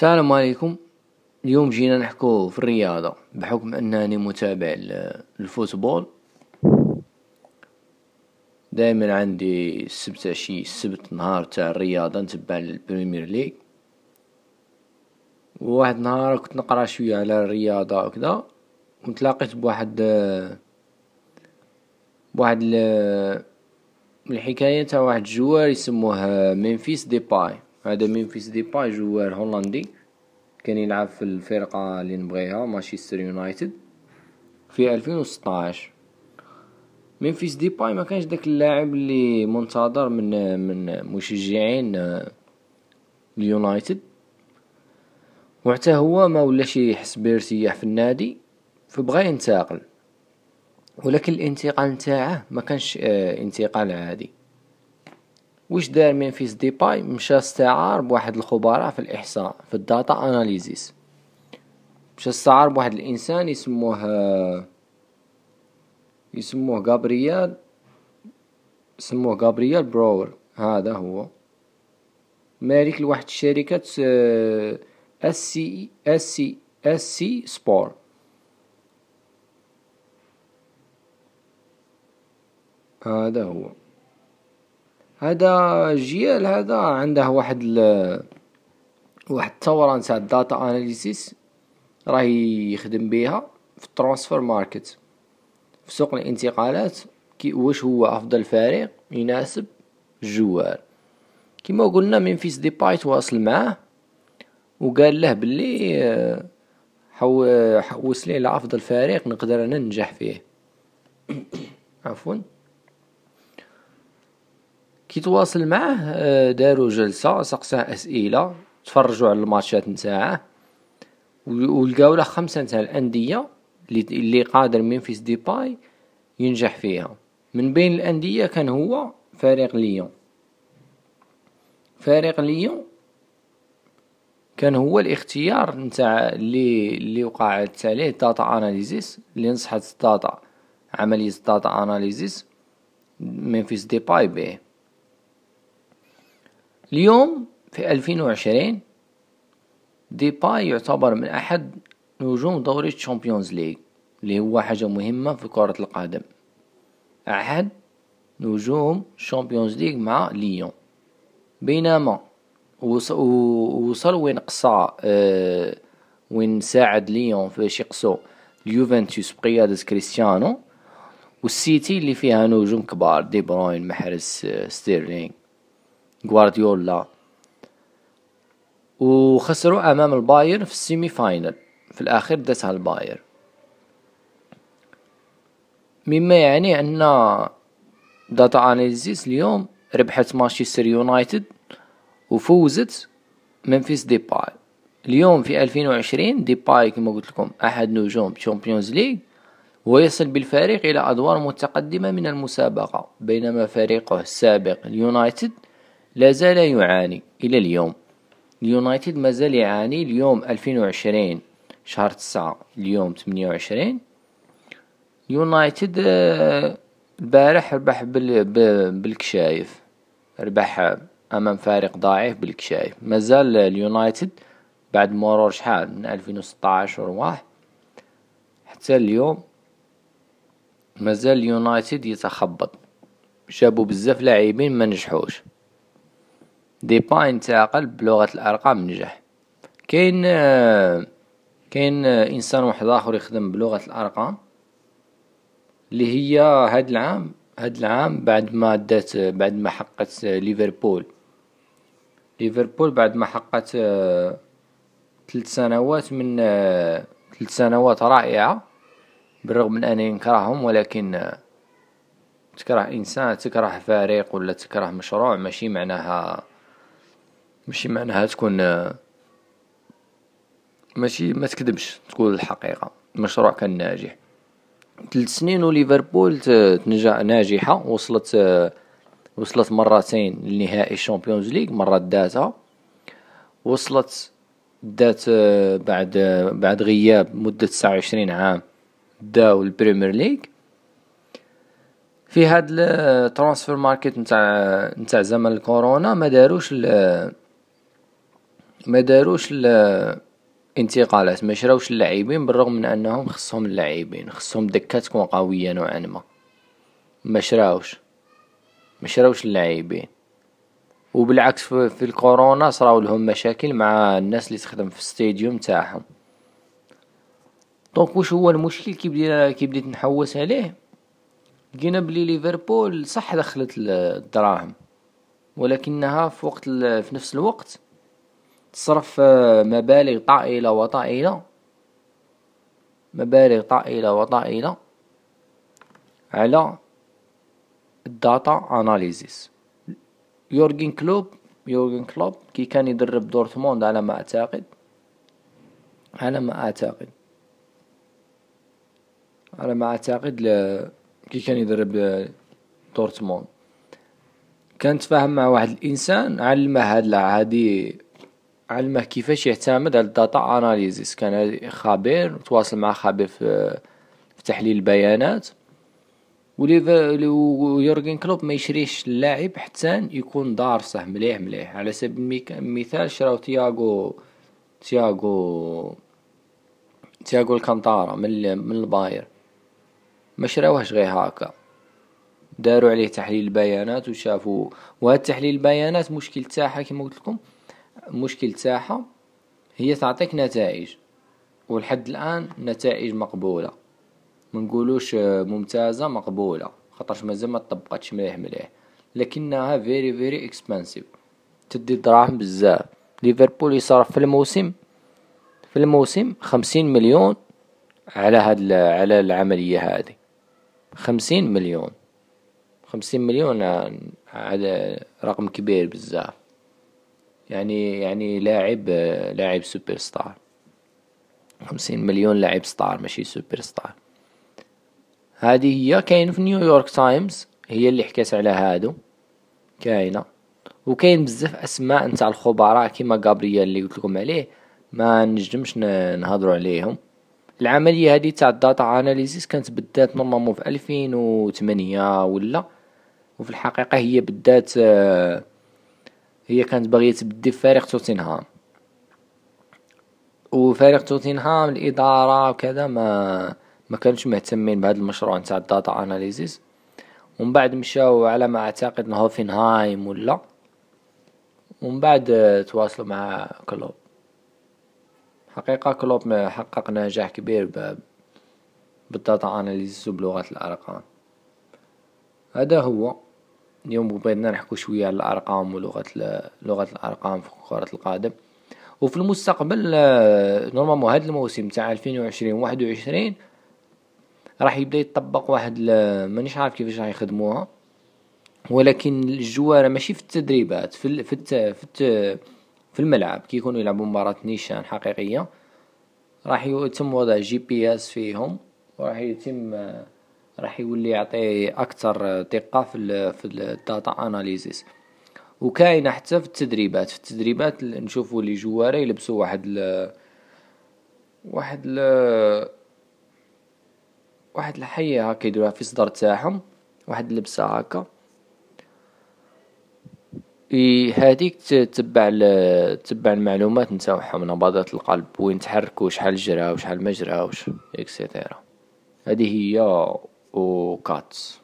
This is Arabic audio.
السلام عليكم. اليوم جينا نحكو في الرياضة بحكم أنني متابع لل football دائما عندي السبت عشي السبت نهار تاع الرياضة نتبع البريمير ليج وواحد النهار كنت نقرأ شوية على الرياضة وكذا وتلاقيت بواحد بواحد الحكاية تاع واحد ال joueur يسموه ميمفيس ديباي. هذا ميمفيس ديباي joueur هولندي. كان يلعب في الفرقة اللي نبغيها مانشستر يونايتد في ألفين وستاش. ميمفيس ديباي ما كانش داك اللاعب اللي منتظر من من مشجعين اليونايتد. وحتى هو ما ولاش يحس بارتياح في النادي فبغى ينتقل. ولكن الانتقال نتاعه ما كانش آه، انتقال عادي. واش دار ميمفيس ديباي مشى استعان بواحد الخبراء في الإحصاء في ال data analysis. مشى استعان بواحد الإنسان يسموه يسموه غابرييل سموه غابرييل بروور هذا هو. مالك لواحد الشركة اس سي اس سي اس سي سبور هذا هو. هذا جيال هذا عنده واحد ال واحد الثورة نتاع ال data analysis راه يخدم بها في ال transfer market في سوق الانتقالات كي واش هو أفضل فريق يناسب ال joueur. كما قلنا ممفيس ديباي تواصل معاه وقال له بلي حو حوس لي لافضل فريق نقدر أنا ننجح فيه. عفوا. كي تواصل معاه داروا جلسة سقساه أسئلة تفرجوا على الماتشات نتاعه ولقاو له خمسة نتاع الأندية اللي قادر ممفيس ديباي ينجح فيها. من بين الأندية كان هو فريق ليون. فريق ليون كان هو الاختيار نتاع اللي اللي وقعت عليه data analysis اللي نصحت data عملية data analysis ممفيس ديباي به. اليوم في ألفين وعشرين ديباي يعتبر من أحد نجوم دوري الشامبيونز ليج اللي هو حاجة مهمة في كرة القدم. أحد نجوم الشامبيونز ليج مع ليون. بينما وصل وين قصى آه وين ساعد ليون فاش يقصو اليوفنتوس بقيادة كريستيانو والسيتي اللي فيها نجوم كبار دي بروين محرز آه ستيرلينغ. غوارديولا وخسروا أمام الباير في ال semi final في الاخير داها الباير مما يعني أن data analysis اليوم ربحت مانشستر يونايتد وفوزت ممفيس ديباي. اليوم في 2020 ديباي كما قلت لكم أحد نجوم تشامبيونز ليج ويصل بالفريق إلى أدوار متقدمة من المسابقة بينما فريقه السابق اليونايتد لا زال يعاني إلى اليوم. اليونايتد ما زال يعاني اليوم ألفين وعشرين شهر تسعة اليوم تمنية وعشرين. يونايتد آه، البارح ربح بالكشايف. ربح أمام فريق ضعيف بالكشايف. مازال اليونايتد بعد مرور شحال من ألفين وستاش ورواح حتى اليوم مازال اليونايتد يتخبط. جابوا بزاف لاعبين ما نجحوش. ديباي انتقل بلغة الأرقام نجح. كاين كاين إنسان واحد آخر يخدم بلغة الأرقام؟ اللي هي هاد العام هاد العام بعد ما دات بعد ما حققت ليفربول. ليفربول بعد ما حققت ثلاث سنوات من ثلاث سنوات رائعة بالرغم من اني نكرههم ولكن تكره إنسان تكره فريق ولا تكره مشروع ماشي معناها ماشي معناها تكون ماشي ما تكذبش تقول الحقيقة المشروع كان ناجح. ثلاث سنين وليفربول تنجح ناجحة وصلت وصلت مرتين لنهائي الشامبيونز ليج مرة داتها. وصلت دات بعد بعد غياب مدة تسعة وعشرين عام داو البريمير ليج في هاد ال transfer market نتاع نتاع زمن الكورونا ما داروش ما داروش الانتقالات ما شراوش اللاعبين بالرغم من أنهم خصهم اللاعبين خصهم دكة تكون قوية نوعا ما. ما شراوش ما شراوش اللاعبين. وبالعكس في الكورونا صراو لهم مشاكل مع الناس اللي تخدم في ال stadium تاعهم. donc واش هو المشكل؟ كي بدينا كي بديت نحوس عليه لقينا بلي ليفربول صح دخلت الدراهم ولكنها في وقت في نفس الوقت تصرف مبالغ طائلة وطائلة. مبالغ طائلة وطائلة على ال data analysis يورجن كلوب يورجن كلوب كي كان يدرب دورتموند على ما أعتقد على ما أعتقد. على ما أعتقد ل... كي كان يدرب دورتموند. كان تفاهم مع واحد الإنسان علمه هاد هادي علمه كيفاش يعتمد على ال data analysis كان خبير تواصل مع خبير في, في تحليل البيانات. ويورجن كلوب ما يشريش اللاعب حتى يكون دارسه مليح مليح. على سبيل المثال شراو تياغو تياغو تياغو الكانتارا من من الباير. ما شراوهش غير هكا. داروا عليه تحليل البيانات وشافوا. وهاد تحليل البيانات مشكل تاعها كما قلت لكم مشكل تاعها هي تعطيك نتائج ولحد الآن نتائج مقبولة. ما نقولوش ممتازة مقبولة خاطرش مازال ما طبقتش مليح مليح. لكنها very very expensive تدي دراهم بزاف. ليفربول يصرف في الموسم في الموسم خمسين مليون على هاد على العملية هذه خمسين مليون. خمسين مليون هذا رقم كبير بزاف. يعني يعني لاعب لاعب super star خمسين مليون لاعب star ماشي super star هذه هي كاين في نيويورك تايمز هي اللي حكات على هادو. كاينة. وكاين بزاف أسماء نتاع الخبراء كيما غابرييل اللي قلت لكم عليه. ما نجمش نهضروا عليهم. العملية هذه تاع ال data analysis كانت بدات normalement في 2008 ولا؟ وفي الحقيقة هي بدات هي كانت باغية تبدي في فريق توتنهام. وفريق توتنهام الإدارة وكذا ما ما كانش مهتمين بهذا المشروع نتاع ال data analysis ومن بعد مشاو على ما أعتقد هوفنهايم ولا. ومن بعد تواصلوا مع كلوب. حقيقة كلوب حقق نجاح كبير بال data analysis وبلغة الأرقام. هذا هو. اليوم بغينا نحكو شوية على الأرقام ولغة لغة الأرقام في كرة القدم. وفي المستقبل normalement هاد الموسم تاع 2020 21 راح يبدأ يطبق واحد مانيش عارف كيفاش راح يخدموها. ولكن ال joueurs ماشي في التدريبات في ال... في الت... في, الت... في الملعب. كي يكونوا يلعبوا مباراة نيشان حقيقية راح يتم وضع GPS فيهم وراح يتم راح يولي يعطي أكثر دقة في. في ال data analysis وكاينه حتى في التدريبات. في التدريبات نشوفوا les joueurs يلبسوا واحد ال... واحد ال... واحد الحية هكا يديروها في الصدر تاعهم. واحد اللبسة هكا. هذيك تتبع تتبع المعلومات نتاعهم. نبضات القلب. وين تحركوا شحال جرا وشحال ما جراوش؟ اكسيتيرا هذه هي おかつ